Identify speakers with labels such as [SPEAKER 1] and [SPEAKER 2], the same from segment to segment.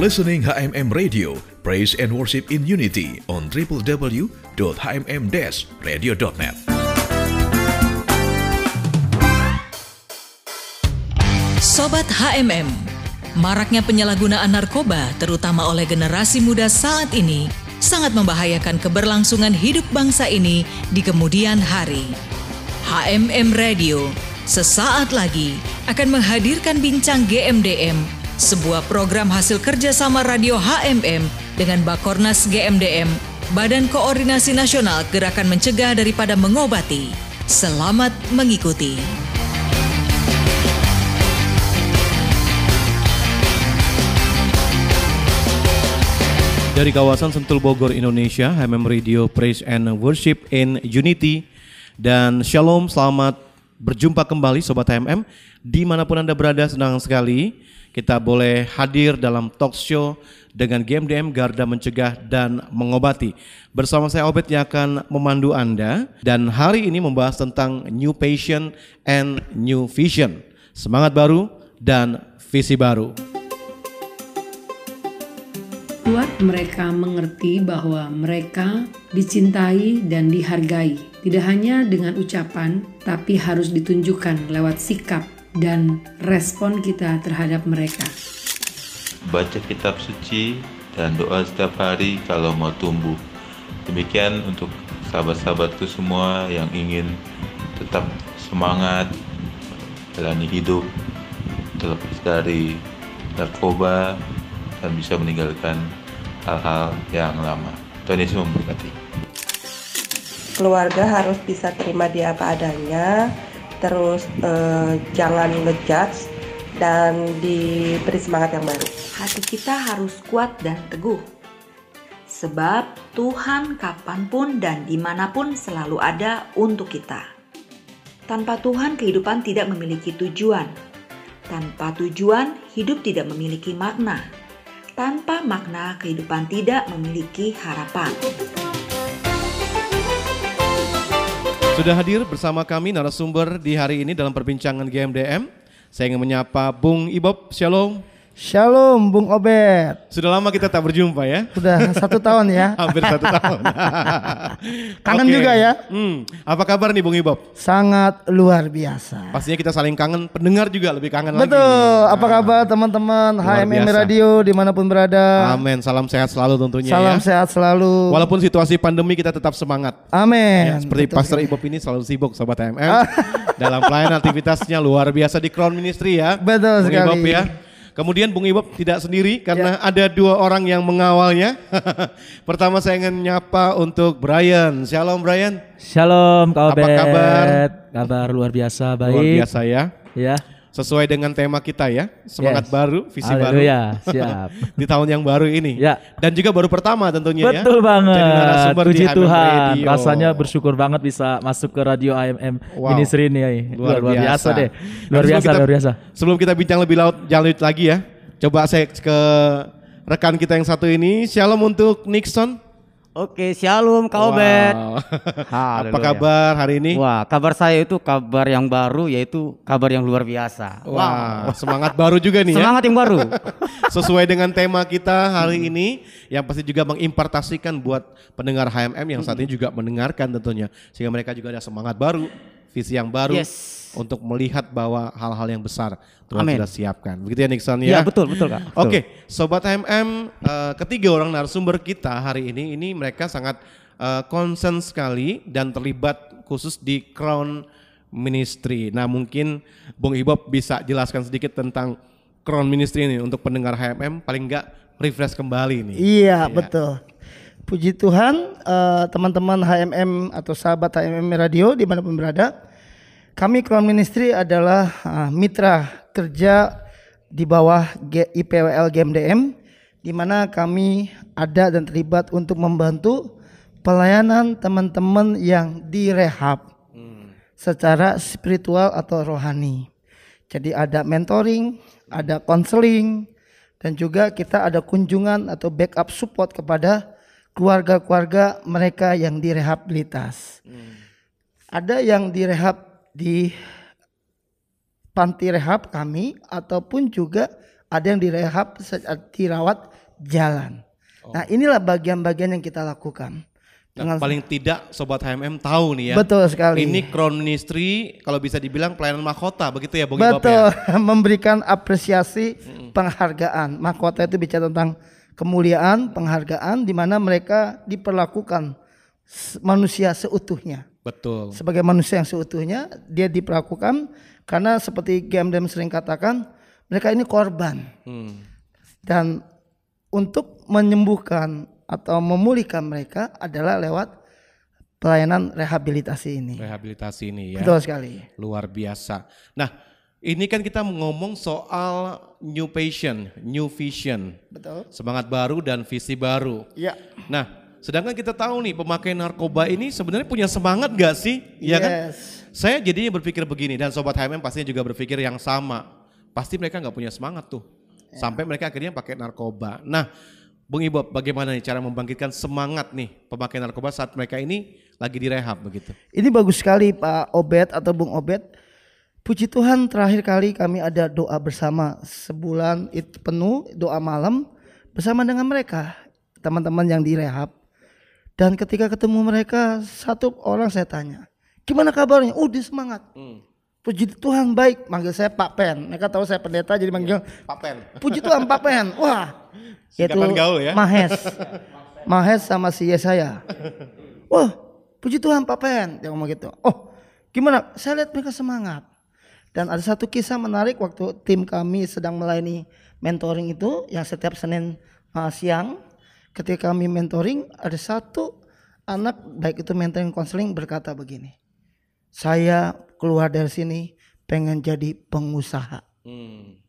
[SPEAKER 1] listening HMM Radio, Praise and Worship in Unity on www.hmm-radio.net.
[SPEAKER 2] Sobat HMM, maraknya penyalahgunaan narkoba terutama oleh generasi muda saat ini sangat membahayakan keberlangsungan hidup bangsa ini di kemudian hari. HMM Radio sesaat lagi akan menghadirkan Bincang GMDM, sebuah program hasil kerjasama Radio HMM dengan Bakornas GMDM, Badan Koordinasi Nasional Gerakan Mencegah Daripada Mengobati. Selamat mengikuti.
[SPEAKER 3] Dari kawasan Sentul Bogor, Indonesia, HMM Radio Praise and Worship in Unity. Dan Shalom, selamat berjumpa kembali Sobat HMM. Di mana pun Anda berada, senang sekali kita boleh hadir dalam talk show dengan GMDM Garda Mencegah dan Mengobati. Bersama saya Obed yang akan memandu Anda. Dan hari ini membahas tentang New Patient and New Vision. Semangat baru dan visi baru.
[SPEAKER 4] Buat mereka mengerti bahwa mereka dicintai dan dihargai, tidak hanya dengan ucapan, tapi harus ditunjukkan lewat sikap dan respon kita terhadap mereka.
[SPEAKER 5] Baca kitab suci dan doa setiap hari kalau mau tumbuh. Demikian untuk sahabat-sahabatku semua yang ingin tetap semangat jalani hidup terlepas dari narkoba dan bisa meninggalkan hal-hal yang lama. Tuhan Yesus memberkati.
[SPEAKER 6] Keluarga harus bisa terima dia apa adanya, terus eh, jangan ngejudge dan diberi semangat yang baru.
[SPEAKER 7] Hati kita harus kuat dan teguh. Sebab Tuhan kapan pun dan di mana pun selalu ada untuk kita. Tanpa Tuhan kehidupan tidak memiliki tujuan. Tanpa tujuan hidup tidak memiliki makna. Tanpa makna, kehidupan tidak memiliki harapan.
[SPEAKER 3] Sudah hadir bersama kami narasumber di hari ini dalam perbincangan GMDM. Saya ingin menyapa Bung Ibob, Shalom.
[SPEAKER 8] Shalom Bung Obed.
[SPEAKER 3] Sudah lama kita tak berjumpa ya.
[SPEAKER 8] Sudah satu tahun ya.
[SPEAKER 3] Hampir satu tahun.
[SPEAKER 8] Kangen
[SPEAKER 3] Oke.
[SPEAKER 8] juga ya.
[SPEAKER 3] Hmm, apa kabar nih Bung Ibob?
[SPEAKER 8] Sangat luar biasa.
[SPEAKER 3] Pastinya kita saling kangen, pendengar juga lebih kangen lagi.
[SPEAKER 8] Betul. Apa
[SPEAKER 3] Nah,
[SPEAKER 8] kabar teman-teman HMM
[SPEAKER 3] biasa.
[SPEAKER 8] Radio di mana pun berada.
[SPEAKER 3] Amin, salam sehat selalu tentunya
[SPEAKER 8] Salam
[SPEAKER 3] ya.
[SPEAKER 8] sehat selalu.
[SPEAKER 3] Walaupun situasi pandemi kita tetap semangat.
[SPEAKER 8] Amin.
[SPEAKER 3] Ya, seperti
[SPEAKER 8] Betul
[SPEAKER 3] Pastor. Ibob ini selalu sibuk Sobat HMM. dalam pelayanan aktivitasnya luar biasa di Crown Ministry ya.
[SPEAKER 8] Betul
[SPEAKER 3] Bung
[SPEAKER 8] sekali.
[SPEAKER 3] Ibob ya. Kemudian Bung Ibob tidak sendiri karena ada dua orang yang mengawalnya. Pertama saya ingin nyapa untuk Brian. Shalom Brian.
[SPEAKER 9] Shalom Kak
[SPEAKER 3] Apa kabar?
[SPEAKER 9] Kabar luar biasa baik.
[SPEAKER 3] Luar biasa ya.
[SPEAKER 9] Ya.
[SPEAKER 3] Sesuai dengan tema kita ya. Semangat
[SPEAKER 9] Yes.
[SPEAKER 3] baru, visi
[SPEAKER 9] Haleluya,
[SPEAKER 3] baru.
[SPEAKER 9] siap.
[SPEAKER 3] di tahun yang baru ini.
[SPEAKER 9] Ya.
[SPEAKER 3] Dan juga baru pertama tentunya ya.
[SPEAKER 9] Betul banget.
[SPEAKER 3] Jadi narasumber di
[SPEAKER 9] Puji
[SPEAKER 3] HMM
[SPEAKER 9] Tuhan.
[SPEAKER 3] Radio.
[SPEAKER 9] Rasanya bersyukur banget bisa masuk ke radio AMM
[SPEAKER 3] Wow.
[SPEAKER 9] Ministry ini. ya.
[SPEAKER 3] Luar,
[SPEAKER 9] Luar, biasa. deh.
[SPEAKER 3] Nah,
[SPEAKER 9] Luar biasa,
[SPEAKER 3] kita-
[SPEAKER 9] luar biasa.
[SPEAKER 3] Sebelum kita bincang lebih laut, jalan lagi ya. Coba saya ke rekan kita yang satu ini. Shalom untuk Nixon.
[SPEAKER 10] Oke, shalom Kak Obed.
[SPEAKER 3] Wow. Apa kabar hari ini?
[SPEAKER 10] Wah, kabar saya itu kabar yang baru yaitu kabar yang luar biasa.
[SPEAKER 3] Wah, semangat baru juga nih ya.
[SPEAKER 10] Semangat yang baru.
[SPEAKER 3] Sesuai dengan tema kita hari ini yang pasti juga mengimpartasikan buat pendengar HMM yang saat ini juga mendengarkan tentunya sehingga mereka juga ada semangat baru, visi yang baru
[SPEAKER 10] Yes.
[SPEAKER 3] untuk melihat bahwa hal-hal yang besar Tuhan
[SPEAKER 10] Amin.
[SPEAKER 3] sudah siapkan. Begitu ya Nixon ya.
[SPEAKER 10] Iya, betul, betul Kak.
[SPEAKER 3] Oke, sobat HMM, eh, ketiga orang narasumber kita hari ini ini mereka sangat concern sekali dan terlibat khusus di Crown Ministry. Nah, mungkin Bung Ibob bisa jelaskan sedikit tentang Crown Ministry ini untuk pendengar HMM paling enggak refresh kembali nih.
[SPEAKER 8] Iya
[SPEAKER 3] Ya.
[SPEAKER 8] betul. Puji Tuhan eh, teman-teman HMM atau sahabat HMM Radio di mana pun berada. Kami Crown Ministry adalah ah, mitra kerja di bawah G- IPWL GMDM di mana kami ada dan terlibat untuk membantu pelayanan teman-teman yang direhab secara spiritual atau rohani. Jadi ada mentoring, ada konseling, dan juga kita ada kunjungan atau backup support kepada keluarga-keluarga mereka yang direhabilitas. Ada yang direhab di panti rehab kami ataupun juga ada yang direhab dirawat jalan. Nah, inilah bagian-bagian yang kita lakukan.
[SPEAKER 3] Nah, paling tidak sobat HMM tahu nih ya.
[SPEAKER 8] Betul sekali.
[SPEAKER 3] Ini Crown Ministry kalau bisa dibilang pelayanan mahkota begitu ya Bung Ibob
[SPEAKER 8] Betul,
[SPEAKER 3] ya.
[SPEAKER 8] memberikan apresiasi penghargaan. Mahkota itu bicara tentang kemuliaan, penghargaan di mana mereka diperlakukan manusia seutuhnya.
[SPEAKER 3] Betul.
[SPEAKER 8] Sebagai manusia yang seutuhnya, dia diperlakukan karena seperti GMDM sering katakan, mereka ini korban.
[SPEAKER 3] Hmm.
[SPEAKER 8] Dan untuk menyembuhkan atau memulihkan mereka adalah lewat pelayanan rehabilitasi ini.
[SPEAKER 3] Rehabilitasi ini ya.
[SPEAKER 8] Betul sekali.
[SPEAKER 3] Luar biasa. Nah, ini kan kita ngomong soal new passion, new vision.
[SPEAKER 8] Betul.
[SPEAKER 3] Semangat baru dan visi baru.
[SPEAKER 8] Iya.
[SPEAKER 3] Nah, sedangkan kita tahu nih pemakai narkoba ini sebenarnya punya semangat gak sih? Iya kan?
[SPEAKER 8] Yes.
[SPEAKER 3] Saya jadinya berpikir begini dan sobat HMM pastinya juga berpikir yang sama. Pasti mereka nggak punya semangat tuh. Sampai mereka akhirnya pakai narkoba. Nah, Bung Ibob bagaimana nih cara membangkitkan semangat nih pemakai narkoba saat mereka ini lagi direhab begitu?
[SPEAKER 8] Ini bagus sekali Pak Obed atau Bung Obed. Puji Tuhan terakhir kali kami ada doa bersama sebulan itu penuh doa malam bersama dengan mereka teman-teman yang direhab. Dan ketika ketemu mereka satu orang saya tanya, gimana kabarnya? Oh dia semangat. Puji Tuhan baik, manggil saya Pak Pen. Mereka tahu saya pendeta jadi manggil
[SPEAKER 3] Pak Pen.
[SPEAKER 8] Puji Tuhan Pak Pen. Wah, itu
[SPEAKER 3] gaul ya.
[SPEAKER 8] Mahes. Mahes sama si Yesaya. Wah, puji Tuhan Pak Pen. Dia ngomong gitu. Oh, gimana? Saya lihat mereka semangat. Dan ada satu kisah menarik waktu tim kami sedang melayani mentoring itu yang setiap Senin uh, siang ketika kami mentoring ada satu anak baik itu mentoring konseling berkata begini. Saya keluar dari sini pengen jadi pengusaha.
[SPEAKER 3] Hmm.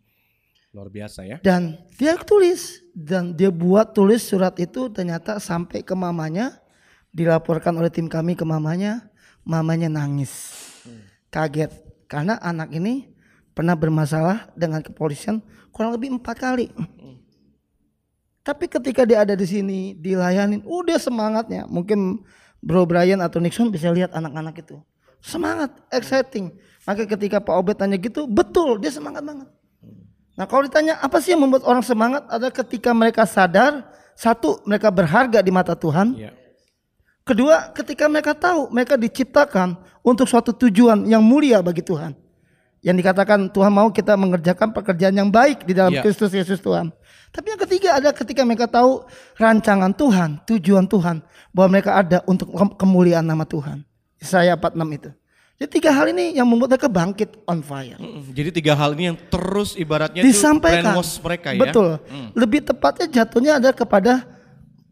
[SPEAKER 3] Luar biasa ya.
[SPEAKER 8] Dan dia tulis dan dia buat tulis surat itu ternyata sampai ke mamanya dilaporkan oleh tim kami ke mamanya, mamanya nangis. Kaget karena anak ini pernah bermasalah dengan kepolisian kurang lebih empat kali. Tapi ketika dia ada di sini dilayanin, dia semangatnya. Mungkin Bro Brian atau Nixon bisa lihat anak-anak itu. Semangat, exciting. Maka ketika Pak Obed tanya gitu, betul dia semangat banget. Nah kalau ditanya apa sih yang membuat orang semangat adalah ketika mereka sadar satu mereka berharga di mata Tuhan.
[SPEAKER 3] Iya.
[SPEAKER 8] Kedua ketika mereka tahu mereka diciptakan untuk suatu tujuan yang mulia bagi Tuhan. Yang dikatakan Tuhan mau kita mengerjakan pekerjaan yang baik di dalam
[SPEAKER 3] Iya.
[SPEAKER 8] Kristus Yesus Tuhan. Tapi yang ketiga ada ketika mereka tahu rancangan Tuhan, tujuan Tuhan bahwa mereka ada untuk ke- kemuliaan nama Tuhan. Saya 46 itu. Jadi tiga hal ini yang membuat mereka bangkit on fire
[SPEAKER 3] Mm, Jadi tiga hal ini yang terus ibaratnya
[SPEAKER 8] disampaikan.
[SPEAKER 3] mereka ya.
[SPEAKER 8] Betul.
[SPEAKER 3] Hmm.
[SPEAKER 8] Lebih tepatnya jatuhnya ada kepada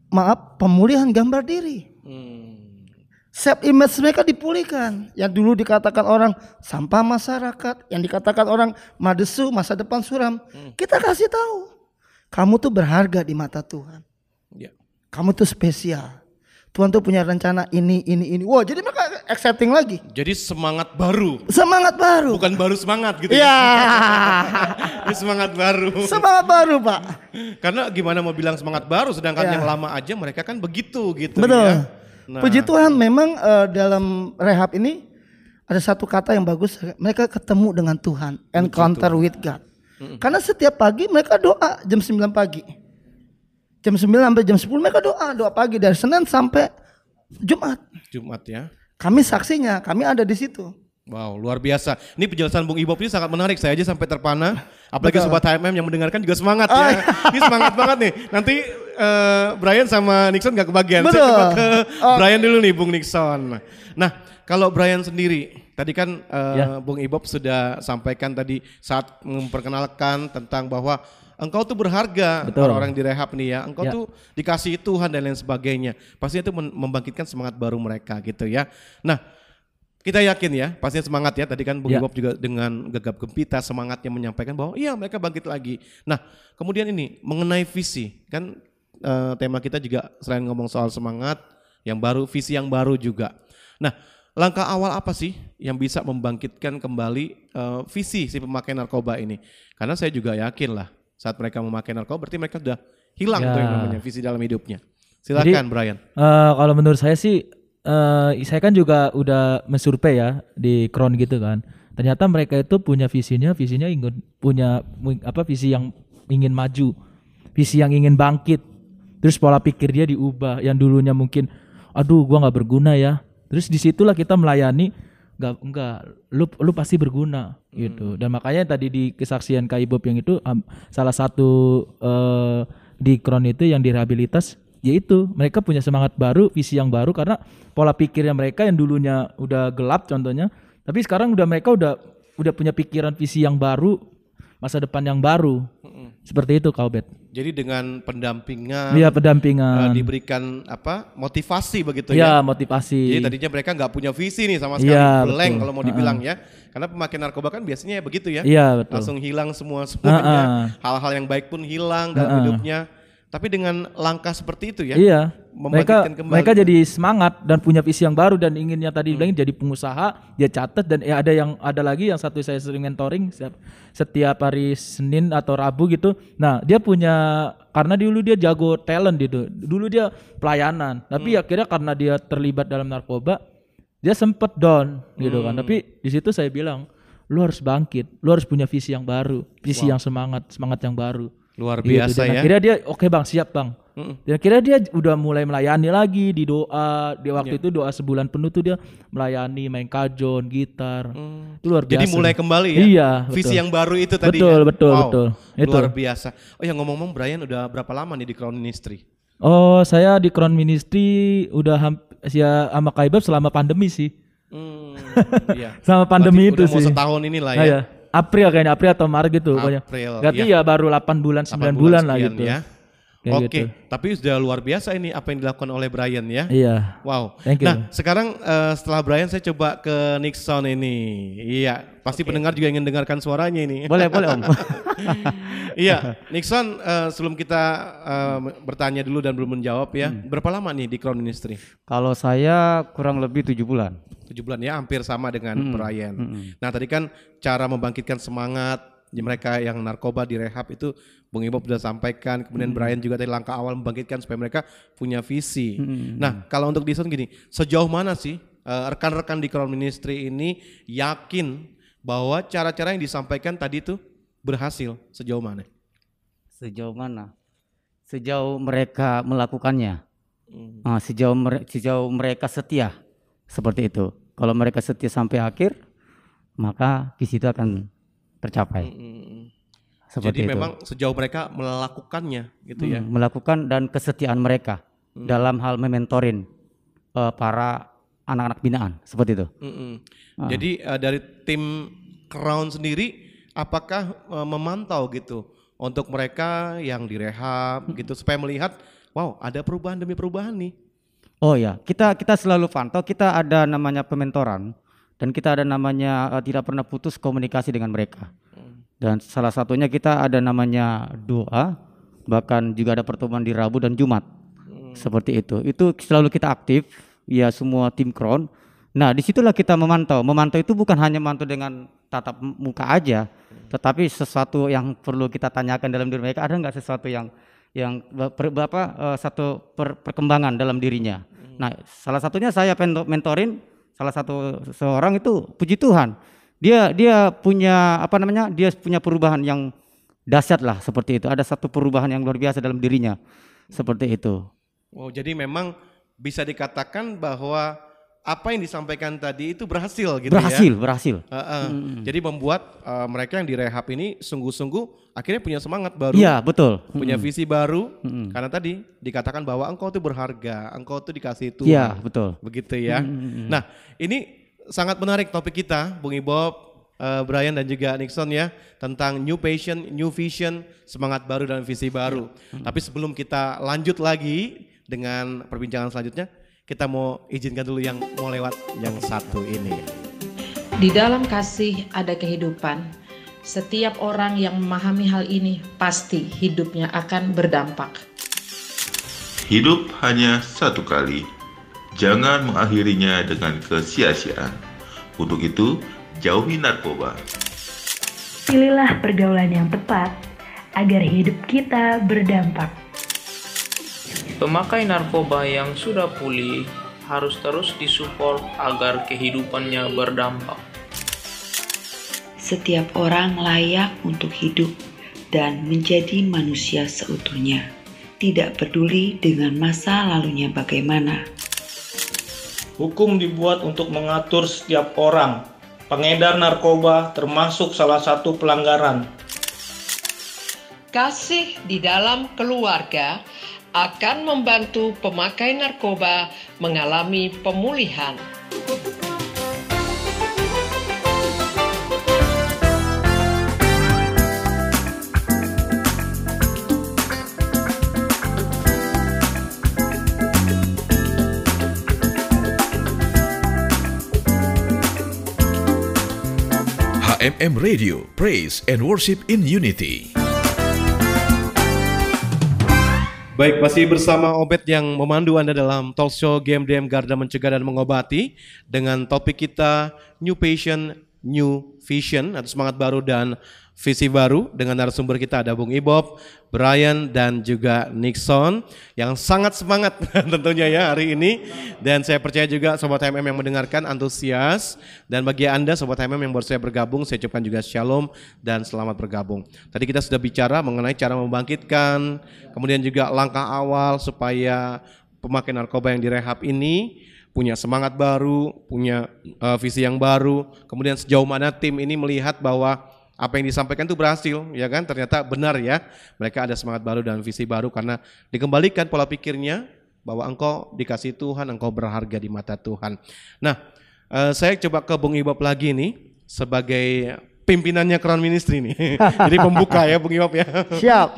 [SPEAKER 8] maaf pemulihan gambar diri. Self image mereka dipulihkan. Yang dulu dikatakan orang sampah masyarakat, yang dikatakan orang madesu masa depan suram.
[SPEAKER 3] Hmm.
[SPEAKER 8] Kita kasih tahu. Kamu tuh berharga di mata Tuhan.
[SPEAKER 3] Ya.
[SPEAKER 8] Kamu tuh spesial. Tuhan tuh punya rencana ini, ini, ini. Wah, jadi mereka exciting lagi.
[SPEAKER 3] Jadi semangat baru.
[SPEAKER 8] Semangat baru.
[SPEAKER 3] Bukan baru semangat gitu
[SPEAKER 8] Iya.
[SPEAKER 3] Ini semangat baru.
[SPEAKER 8] Semangat baru, Pak.
[SPEAKER 3] Karena gimana mau bilang semangat baru sedangkan
[SPEAKER 8] Ya.
[SPEAKER 3] yang lama aja mereka kan begitu gitu
[SPEAKER 8] Betul.
[SPEAKER 3] ya. Nah,
[SPEAKER 8] Puji Tuhan memang eh, dalam rehab ini ada satu kata yang bagus. Mereka ketemu dengan Tuhan. Encounter with God. Karena setiap pagi mereka doa jam 9 pagi. Jam 9 sampai jam 10 mereka doa. Doa pagi dari Senin sampai Jumat.
[SPEAKER 3] Jumat ya.
[SPEAKER 8] Kami saksinya, kami ada di situ.
[SPEAKER 3] Wow, luar biasa. Ini penjelasan Bung Ibob ini sangat menarik. Saya aja sampai terpana. Apalagi
[SPEAKER 8] Betul.
[SPEAKER 3] sobat HMM yang mendengarkan juga semangat
[SPEAKER 8] Oh,
[SPEAKER 3] ya. ini semangat banget nih. Nanti eh, Brian sama Nixon gak kebagian.
[SPEAKER 8] Betul.
[SPEAKER 3] Saya coba ke
[SPEAKER 8] Oh.
[SPEAKER 3] Brian dulu nih, Bung Nixon. Nah, kalau Brian sendiri, tadi kan eh,
[SPEAKER 9] Ya.
[SPEAKER 3] Bung Ibob sudah sampaikan tadi saat memperkenalkan tentang bahwa engkau tuh berharga orang-orang di rehab nih ya. Engkau
[SPEAKER 9] Ya.
[SPEAKER 3] tuh dikasih Tuhan dan lain sebagainya. Pastinya itu membangkitkan semangat baru mereka gitu ya. Nah, kita yakin ya, pastinya semangat ya. Tadi kan Bung
[SPEAKER 9] Ya.
[SPEAKER 3] Ibob juga dengan gegap gempita semangatnya menyampaikan bahwa iya mereka bangkit lagi. Nah, kemudian ini mengenai visi kan eh, tema kita juga selain ngomong soal semangat yang baru, visi yang baru juga. Nah, langkah awal apa sih yang bisa membangkitkan kembali eh, visi si pemakai narkoba ini? Karena saya juga yakin lah saat mereka memakai narkoba berarti mereka sudah hilang
[SPEAKER 9] Ya.
[SPEAKER 3] tuh yang namanya visi dalam hidupnya. Silakan
[SPEAKER 9] Jadi,
[SPEAKER 3] Brian.
[SPEAKER 9] Eh, kalau menurut saya sih, eh, saya kan juga udah mensurvey ya di Kron gitu kan. Ternyata mereka itu punya visinya, visinya ingin punya apa visi yang ingin maju. visi yang ingin bangkit. Terus pola pikir dia diubah yang dulunya mungkin aduh gua nggak berguna ya. Terus di situlah kita melayani nggak enggak lu lu pasti berguna gitu. Dan makanya tadi di kesaksian Kak Ibob yang itu am- salah satu eh, di Kron itu yang direhabilitas yaitu mereka punya semangat baru, visi yang baru karena pola pikirnya mereka yang dulunya udah gelap contohnya, tapi sekarang udah mereka udah udah punya pikiran visi yang baru, masa depan yang baru. Seperti itu Kak Obed.
[SPEAKER 3] Jadi dengan pendampingan,
[SPEAKER 9] Iya, pendampingan.
[SPEAKER 3] eh, diberikan apa motivasi begitu
[SPEAKER 9] Iya,
[SPEAKER 3] ya.
[SPEAKER 9] motivasi.
[SPEAKER 3] Jadi tadinya mereka nggak punya visi nih sama sekali,
[SPEAKER 9] Iya,
[SPEAKER 3] blank
[SPEAKER 9] betul.
[SPEAKER 3] kalau mau dibilang ya. Karena pemakai narkoba kan biasanya begitu ya.
[SPEAKER 9] Iya, betul.
[SPEAKER 3] Langsung hilang semua semuanya. Hal-hal yang baik pun hilang dalam
[SPEAKER 9] Ah, ah.
[SPEAKER 3] hidupnya. Tapi dengan langkah seperti itu ya.
[SPEAKER 9] Iya. Mereka
[SPEAKER 3] kembali.
[SPEAKER 9] mereka jadi semangat dan punya visi yang baru dan inginnya tadi bilangin jadi pengusaha, dia catat dan ya ada yang ada lagi yang satu saya sering mentoring setiap, setiap hari Senin atau Rabu gitu. Nah, dia punya karena dulu dia jago talent gitu. Dulu dia pelayanan, tapi akhirnya karena dia terlibat dalam narkoba, dia sempet down gitu kan. Tapi di situ saya bilang, lu harus bangkit, lu harus punya visi yang baru, visi yang semangat, semangat yang baru.
[SPEAKER 3] Luar
[SPEAKER 9] Gitu.
[SPEAKER 3] biasa
[SPEAKER 9] Dan
[SPEAKER 3] ya.
[SPEAKER 9] Akhirnya dia oke bang siap bang. Dan akhirnya dia udah mulai melayani lagi di doa. Di waktu
[SPEAKER 3] Iya.
[SPEAKER 9] itu doa sebulan penuh tuh dia melayani main kajon, gitar. Itu luar biasa.
[SPEAKER 3] Jadi mulai kembali ya.
[SPEAKER 9] Iya.
[SPEAKER 3] Visi
[SPEAKER 9] betul.
[SPEAKER 3] yang baru itu tadi
[SPEAKER 9] Betul
[SPEAKER 3] ya.
[SPEAKER 9] betul
[SPEAKER 3] Wow,
[SPEAKER 9] betul. Itu.
[SPEAKER 3] Luar biasa. Oh ya ngomong-ngomong Brian udah berapa lama nih di Crown Ministry?
[SPEAKER 9] Oh saya di Crown Ministry udah ham- ya sama Kaibab selama pandemi sih.
[SPEAKER 3] Hmm, iya.
[SPEAKER 9] Sama pandemi
[SPEAKER 3] Berarti
[SPEAKER 9] itu
[SPEAKER 3] udah mau
[SPEAKER 9] sih.
[SPEAKER 3] setahun inilah
[SPEAKER 9] Nah,
[SPEAKER 3] ya.
[SPEAKER 9] April kayaknya April atau Maret gitu pokoknya.
[SPEAKER 3] April,
[SPEAKER 9] Berarti
[SPEAKER 3] iya.
[SPEAKER 9] ya baru 8 bulan 9
[SPEAKER 3] 8
[SPEAKER 9] bulan, lah
[SPEAKER 3] sekian
[SPEAKER 9] gitu.
[SPEAKER 3] ya.
[SPEAKER 9] Kayak
[SPEAKER 3] Oke,
[SPEAKER 9] gitu.
[SPEAKER 3] tapi sudah luar biasa ini apa yang dilakukan oleh Brian ya.
[SPEAKER 9] Iya.
[SPEAKER 3] Wow.
[SPEAKER 9] Thank you.
[SPEAKER 3] Nah, sekarang eh, setelah Brian saya coba ke Nixon ini. Iya, pasti pendengar juga ingin dengarkan suaranya ini.
[SPEAKER 10] Boleh, boleh Om.
[SPEAKER 3] iya, Nixon eh, sebelum kita eh, bertanya dulu dan belum menjawab ya.
[SPEAKER 10] Hmm.
[SPEAKER 3] Berapa lama nih di Crown Ministry?
[SPEAKER 10] Kalau saya kurang lebih tujuh bulan.
[SPEAKER 3] Tujuh bulan ya, hampir sama dengan
[SPEAKER 10] Mm-mm.
[SPEAKER 3] Brian.
[SPEAKER 10] Mm-mm.
[SPEAKER 3] Nah, tadi kan cara membangkitkan semangat mereka yang narkoba direhab itu Bung Ibob sudah sampaikan, kemudian
[SPEAKER 10] Mm.
[SPEAKER 3] Brian juga tadi langkah awal membangkitkan supaya mereka punya visi.
[SPEAKER 10] Mm.
[SPEAKER 3] Nah, kalau untuk Dison gini, sejauh mana sih eh, rekan-rekan di Crown Ministry ini yakin bahwa cara-cara yang disampaikan tadi itu berhasil sejauh mana?
[SPEAKER 10] Sejauh mana? Sejauh mereka melakukannya.
[SPEAKER 3] Hmm.
[SPEAKER 10] Ah, sejauh mere- sejauh mereka setia seperti itu. Kalau mereka setia sampai akhir, maka visi itu akan tercapai.
[SPEAKER 3] Hmm.
[SPEAKER 10] Seperti
[SPEAKER 3] Jadi
[SPEAKER 10] itu.
[SPEAKER 3] memang sejauh mereka melakukannya gitu ya.
[SPEAKER 10] Hmm, melakukan dan kesetiaan mereka
[SPEAKER 3] Hmm.
[SPEAKER 10] dalam hal mementorin eh, para anak-anak binaan seperti itu.
[SPEAKER 3] Mm-mm.
[SPEAKER 10] Ah.
[SPEAKER 3] Jadi eh, dari tim Crown sendiri, apakah eh, memantau gitu untuk mereka yang direhab gitu supaya melihat, wow ada perubahan demi perubahan nih.
[SPEAKER 10] Oh ya, kita kita selalu pantau. Kita ada namanya pementoran dan kita ada namanya eh, tidak pernah putus komunikasi dengan mereka. Dan salah satunya kita ada namanya doa, bahkan juga ada pertemuan di Rabu dan Jumat. Seperti itu. Itu selalu kita aktif, ya semua tim Crown. Nah, di situlah kita memantau. Memantau itu bukan hanya memantau dengan tatap muka aja, tetapi sesuatu yang perlu kita tanyakan dalam diri mereka. Ada nggak sesuatu yang yang per, apa eh, satu per- perkembangan dalam dirinya. Nah, salah satunya saya mentorin salah satu seorang itu puji Tuhan. Dia dia punya apa namanya? Dia punya perubahan yang dahsyat lah seperti itu. Ada satu perubahan yang luar biasa dalam dirinya. Seperti itu.
[SPEAKER 3] Wow, jadi memang bisa dikatakan bahwa apa yang disampaikan tadi itu berhasil gitu
[SPEAKER 10] berhasil,
[SPEAKER 3] ya.
[SPEAKER 10] berhasil.
[SPEAKER 3] Heeh.
[SPEAKER 10] Mm.
[SPEAKER 3] Jadi membuat eh, mereka yang direhab ini sungguh-sungguh akhirnya punya semangat baru.
[SPEAKER 10] Iya, betul.
[SPEAKER 3] Punya
[SPEAKER 10] Mm.
[SPEAKER 3] visi baru
[SPEAKER 10] Mm.
[SPEAKER 3] karena tadi dikatakan bahwa engkau itu berharga, engkau itu dikasih Tuhan.
[SPEAKER 10] Iya, betul.
[SPEAKER 3] Begitu ya.
[SPEAKER 10] Mm.
[SPEAKER 3] Nah, ini sangat menarik topik kita, Bung Ibob, eh, Brian dan juga Nixon ya tentang new passion, new vision, semangat baru dan visi baru. Tapi sebelum kita lanjut lagi dengan perbincangan selanjutnya, kita mau izinkan dulu yang mau lewat yang satu ini.
[SPEAKER 11] Di dalam kasih ada kehidupan. Setiap orang yang memahami hal ini pasti hidupnya akan berdampak.
[SPEAKER 5] Hidup hanya satu kali. Jangan mengakhirinya dengan kesia-siaan. Untuk itu, jauhi narkoba.
[SPEAKER 12] Pilihlah pergaulan yang tepat agar hidup kita berdampak.
[SPEAKER 13] Pemakai narkoba yang sudah pulih harus terus disupport agar kehidupannya berdampak.
[SPEAKER 7] Setiap orang layak untuk hidup dan menjadi manusia seutuhnya, tidak peduli dengan masa lalunya bagaimana.
[SPEAKER 13] Hukum dibuat untuk mengatur setiap orang. Pengedar narkoba termasuk salah satu pelanggaran.
[SPEAKER 14] Kasih di dalam keluarga akan membantu pemakai narkoba mengalami pemulihan.
[SPEAKER 1] HMM Radio, Praise and Worship in Unity.
[SPEAKER 3] Baik, masih bersama Obet yang memandu Anda dalam talk show GMDM Garda Mencegah dan Mengobati dengan topik kita New Patient, New Vision atau semangat baru dan visi baru dengan narasumber kita ada Bung Ibob, Brian dan juga Nixon yang sangat semangat tentunya ya hari ini dan saya percaya juga Sobat HMM yang mendengarkan antusias dan bagi Anda Sobat HMM yang baru saya bergabung saya ucapkan juga shalom dan selamat bergabung. Tadi kita sudah bicara mengenai cara membangkitkan kemudian juga langkah awal supaya pemakai narkoba yang direhab ini punya semangat baru, punya uh, visi yang baru. Kemudian sejauh mana tim ini melihat bahwa apa yang disampaikan itu berhasil, ya kan? Ternyata benar ya. Mereka ada semangat baru dan visi baru karena dikembalikan pola pikirnya bahwa engkau dikasih Tuhan, engkau berharga di mata Tuhan. Nah, uh, saya coba ke Bung Ibob lagi nih sebagai pimpinannya Crown Ministry nih. Jadi pembuka ya Bung Ibob ya.
[SPEAKER 8] Siap.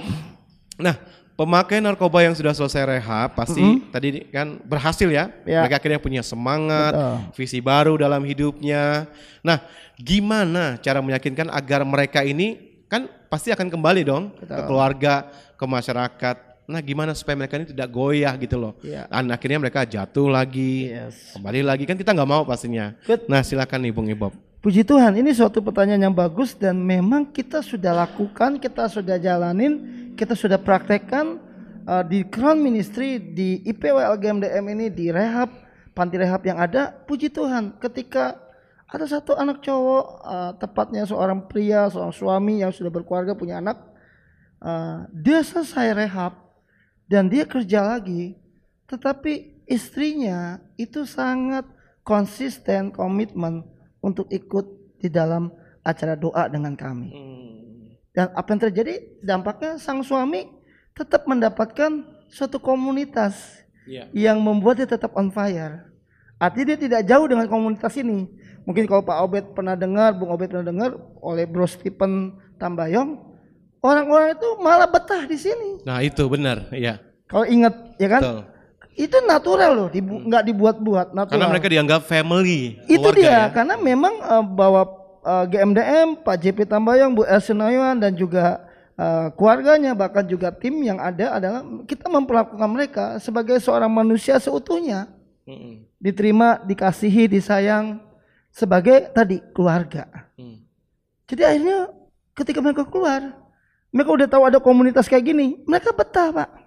[SPEAKER 3] Nah, pemakai narkoba yang sudah selesai rehab pasti mm -hmm. tadi kan berhasil ya. ya. Mereka akhirnya punya semangat, Betul. visi baru dalam hidupnya. Nah, gimana cara meyakinkan agar mereka ini kan pasti akan kembali dong Betul. ke keluarga, ke masyarakat. Nah, gimana supaya mereka ini tidak goyah gitu loh. Ya. Dan akhirnya mereka jatuh lagi, yes. kembali lagi kan kita nggak mau pastinya. Good. Nah, silakan nih Bung Ibob.
[SPEAKER 8] Puji Tuhan, ini suatu pertanyaan yang bagus dan memang kita sudah lakukan, kita sudah jalanin, kita sudah praktekkan uh, di Crown Ministry, di IPWL GMDM ini, di rehab, panti rehab yang ada. Puji Tuhan, ketika ada satu anak cowok, uh, tepatnya seorang pria, seorang suami yang sudah berkeluarga punya anak, uh, dia selesai rehab dan dia kerja lagi, tetapi istrinya itu sangat konsisten komitmen untuk ikut di dalam acara doa dengan kami. Hmm. Dan apa yang terjadi? Dampaknya sang suami tetap mendapatkan suatu komunitas yeah. yang membuat dia tetap on fire. Artinya dia tidak jauh dengan komunitas ini. Mungkin kalau Pak Obed pernah dengar, Bung Obed pernah dengar oleh Bro Stephen Tambayong, orang-orang itu malah betah di sini.
[SPEAKER 3] Nah itu benar, ya.
[SPEAKER 8] Kalau ingat, ya kan? Betul. Itu natural loh, dibu hmm. nggak dibuat-buat. Natural.
[SPEAKER 3] Karena mereka dianggap family.
[SPEAKER 8] Itu dia, ya? karena memang uh, bahwa uh, GMDM, Pak JP Tambayong, Bu Elsinayuan dan juga uh, keluarganya bahkan juga tim yang ada adalah kita memperlakukan mereka sebagai seorang manusia seutuhnya. Hmm. Diterima, dikasihi, disayang, sebagai tadi keluarga. Hmm. Jadi akhirnya ketika mereka keluar, mereka udah tahu ada komunitas kayak gini, mereka betah pak.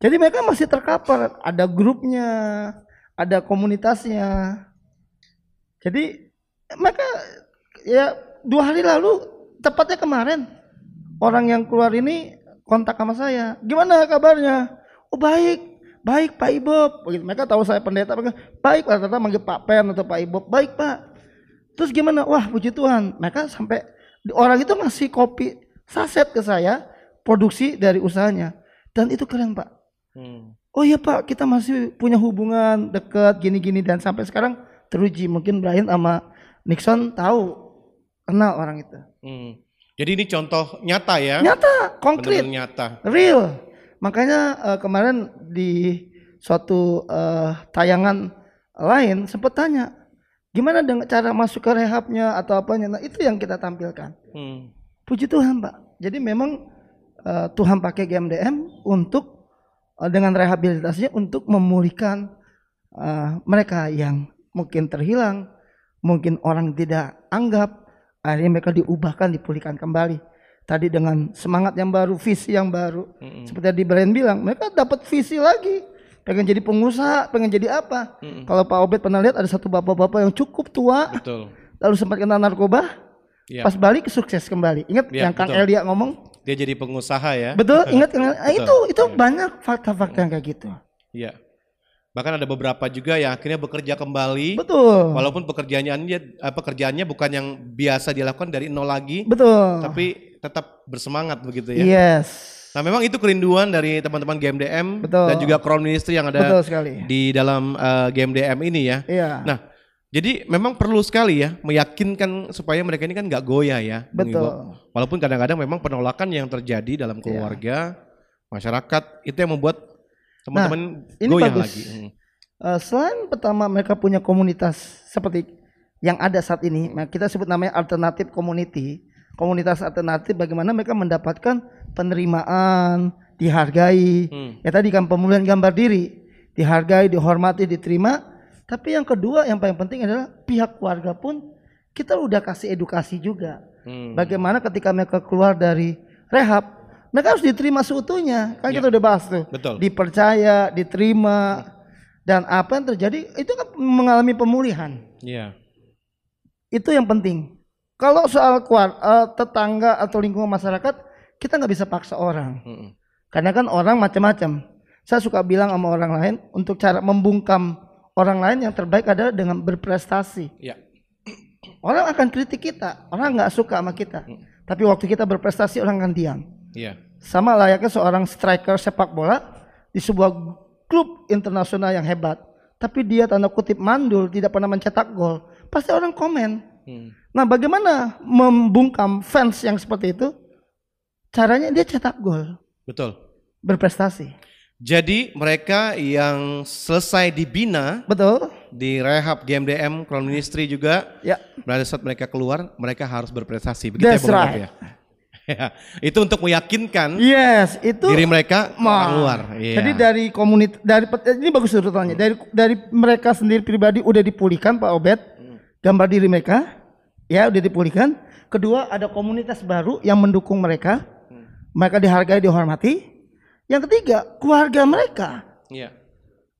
[SPEAKER 8] Jadi mereka masih terkapar, ada grupnya, ada komunitasnya. Jadi mereka ya dua hari lalu, tepatnya kemarin, orang yang keluar ini kontak sama saya. Gimana kabarnya? Oh baik, baik Pak Ibob. Begitu mereka tahu saya pendeta. Mereka baik Pak. Ternyata manggil Pak Pen atau Pak Ibob. Baik Pak. Terus gimana? Wah puji Tuhan. Mereka sampai orang itu ngasih kopi saset ke saya produksi dari usahanya. Dan itu keren Pak hmm. oh iya Pak kita masih punya hubungan dekat gini-gini dan sampai sekarang teruji mungkin Brian sama Nixon tahu kenal orang itu hmm.
[SPEAKER 3] jadi ini contoh nyata ya
[SPEAKER 8] nyata konkret
[SPEAKER 3] Benar nyata
[SPEAKER 8] real Makanya uh, kemarin di suatu uh, tayangan lain sempat tanya, gimana dengan cara masuk ke rehabnya atau apanya? Nah itu yang kita tampilkan. Hmm. Puji Tuhan Pak. Jadi memang uh, Tuhan pakai GMDM untuk dengan rehabilitasinya untuk memulihkan uh, mereka yang mungkin terhilang, mungkin orang tidak anggap, akhirnya mereka diubahkan, dipulihkan kembali tadi dengan semangat yang baru, visi yang baru. Mm-hmm. Seperti tadi Brian bilang, mereka dapat visi lagi. Pengen jadi pengusaha, pengen jadi apa? Mm-hmm. Kalau Pak Obed pernah lihat ada satu bapak-bapak yang cukup tua, Betul. lalu sempat kena narkoba,
[SPEAKER 3] Iya.
[SPEAKER 8] Pas balik sukses kembali. Ingat
[SPEAKER 3] Iya,
[SPEAKER 8] yang Kang
[SPEAKER 3] betul.
[SPEAKER 8] Elia ngomong?
[SPEAKER 3] Dia jadi pengusaha ya.
[SPEAKER 8] Betul, ingat
[SPEAKER 3] Betul.
[SPEAKER 8] itu itu banyak fakta-fakta yang kayak gitu.
[SPEAKER 3] Iya. Bahkan ada beberapa juga yang akhirnya bekerja kembali.
[SPEAKER 8] Betul.
[SPEAKER 3] Walaupun pekerjaannya eh, pekerjaannya bukan yang biasa dilakukan dari nol lagi.
[SPEAKER 8] Betul.
[SPEAKER 3] Tapi tetap bersemangat begitu ya.
[SPEAKER 8] Yes.
[SPEAKER 3] Nah, memang itu kerinduan dari teman-teman GMDM
[SPEAKER 8] Betul.
[SPEAKER 3] dan juga Crown Ministry yang ada
[SPEAKER 8] Betul sekali.
[SPEAKER 3] di dalam eh, GMDM ini ya.
[SPEAKER 8] Iya.
[SPEAKER 3] Nah, jadi memang perlu sekali ya meyakinkan supaya mereka ini kan nggak goyah ya.
[SPEAKER 8] Betul.
[SPEAKER 3] Walaupun kadang-kadang memang penolakan yang terjadi dalam keluarga, masyarakat itu yang membuat teman-teman
[SPEAKER 8] Nah, ini
[SPEAKER 3] goyah
[SPEAKER 8] bagus.
[SPEAKER 3] lagi. Hmm.
[SPEAKER 8] Eh, selain pertama mereka punya komunitas seperti yang ada saat ini, nah kita sebut namanya alternatif community. Komunitas alternatif bagaimana mereka mendapatkan penerimaan, dihargai.
[SPEAKER 3] Hmm.
[SPEAKER 8] Ya tadi kan pemulihan gambar diri, dihargai, dihormati, diterima. Tapi yang kedua yang paling penting adalah pihak keluarga pun kita udah kasih edukasi juga.
[SPEAKER 3] Hmm.
[SPEAKER 8] Bagaimana ketika mereka keluar dari rehab, mereka harus diterima seutuhnya. Kan kita udah bahas tuh.
[SPEAKER 3] Ya. Betul.
[SPEAKER 8] Dipercaya, diterima, dan apa yang terjadi itu kan mengalami pemulihan.
[SPEAKER 3] Iya.
[SPEAKER 8] Itu yang penting. Kalau soal keluar, eh, tetangga atau lingkungan masyarakat, kita nggak bisa paksa orang.
[SPEAKER 3] Mm-mm.
[SPEAKER 8] Karena kan orang macam-macam. Saya suka bilang sama orang lain untuk cara membungkam orang lain yang terbaik adalah dengan berprestasi.
[SPEAKER 3] Iya.
[SPEAKER 8] Orang akan kritik kita, orang nggak suka sama kita. Tapi waktu kita berprestasi orang akan diam.
[SPEAKER 3] Iya.
[SPEAKER 8] Sama layaknya seorang striker sepak bola di sebuah klub internasional yang hebat. Tapi dia tanda kutip mandul, tidak pernah mencetak gol. Pasti orang komen.
[SPEAKER 3] Hmm.
[SPEAKER 8] Nah bagaimana membungkam fans yang seperti itu? Caranya dia cetak gol,
[SPEAKER 3] Betul.
[SPEAKER 8] berprestasi.
[SPEAKER 3] Jadi mereka yang selesai dibina
[SPEAKER 8] Betul.
[SPEAKER 3] Di rehab GMDM Crown Ministry juga
[SPEAKER 8] Ya.
[SPEAKER 3] pada saat mereka keluar mereka harus berprestasi begitu
[SPEAKER 8] That's
[SPEAKER 3] ya
[SPEAKER 8] right.
[SPEAKER 3] ya. Ya, itu untuk meyakinkan
[SPEAKER 8] Yes, itu
[SPEAKER 3] diri mereka
[SPEAKER 8] Ma.
[SPEAKER 3] orang luar. Iya.
[SPEAKER 8] Jadi dari komunitas dari ini bagus urutannya. Dari dari mereka sendiri pribadi udah dipulihkan Pak Obed. Gambar diri mereka ya udah dipulihkan. Kedua ada komunitas baru yang mendukung mereka. Mereka dihargai, dihormati. Yang ketiga, keluarga mereka.
[SPEAKER 3] Iya.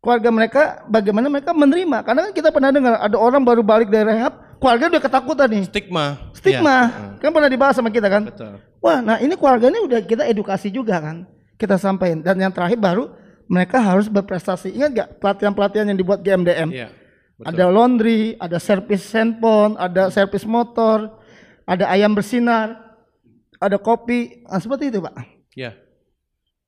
[SPEAKER 8] Keluarga mereka bagaimana mereka menerima? Karena kan kita pernah dengar ada orang baru balik dari rehab, keluarga udah ketakutan nih.
[SPEAKER 3] Stigma.
[SPEAKER 8] Stigma.
[SPEAKER 3] Iya.
[SPEAKER 8] Kan pernah dibahas sama kita kan?
[SPEAKER 3] Betul.
[SPEAKER 8] Wah, nah ini keluarga ini udah kita edukasi juga kan. Kita sampaikan. Dan yang terakhir baru mereka harus berprestasi. Ingat gak pelatihan-pelatihan yang dibuat GMDM?
[SPEAKER 3] Iya.
[SPEAKER 8] Ada laundry, ada servis handphone, ada servis motor, ada ayam bersinar, ada kopi. Nah, seperti itu, Pak.
[SPEAKER 3] Ya.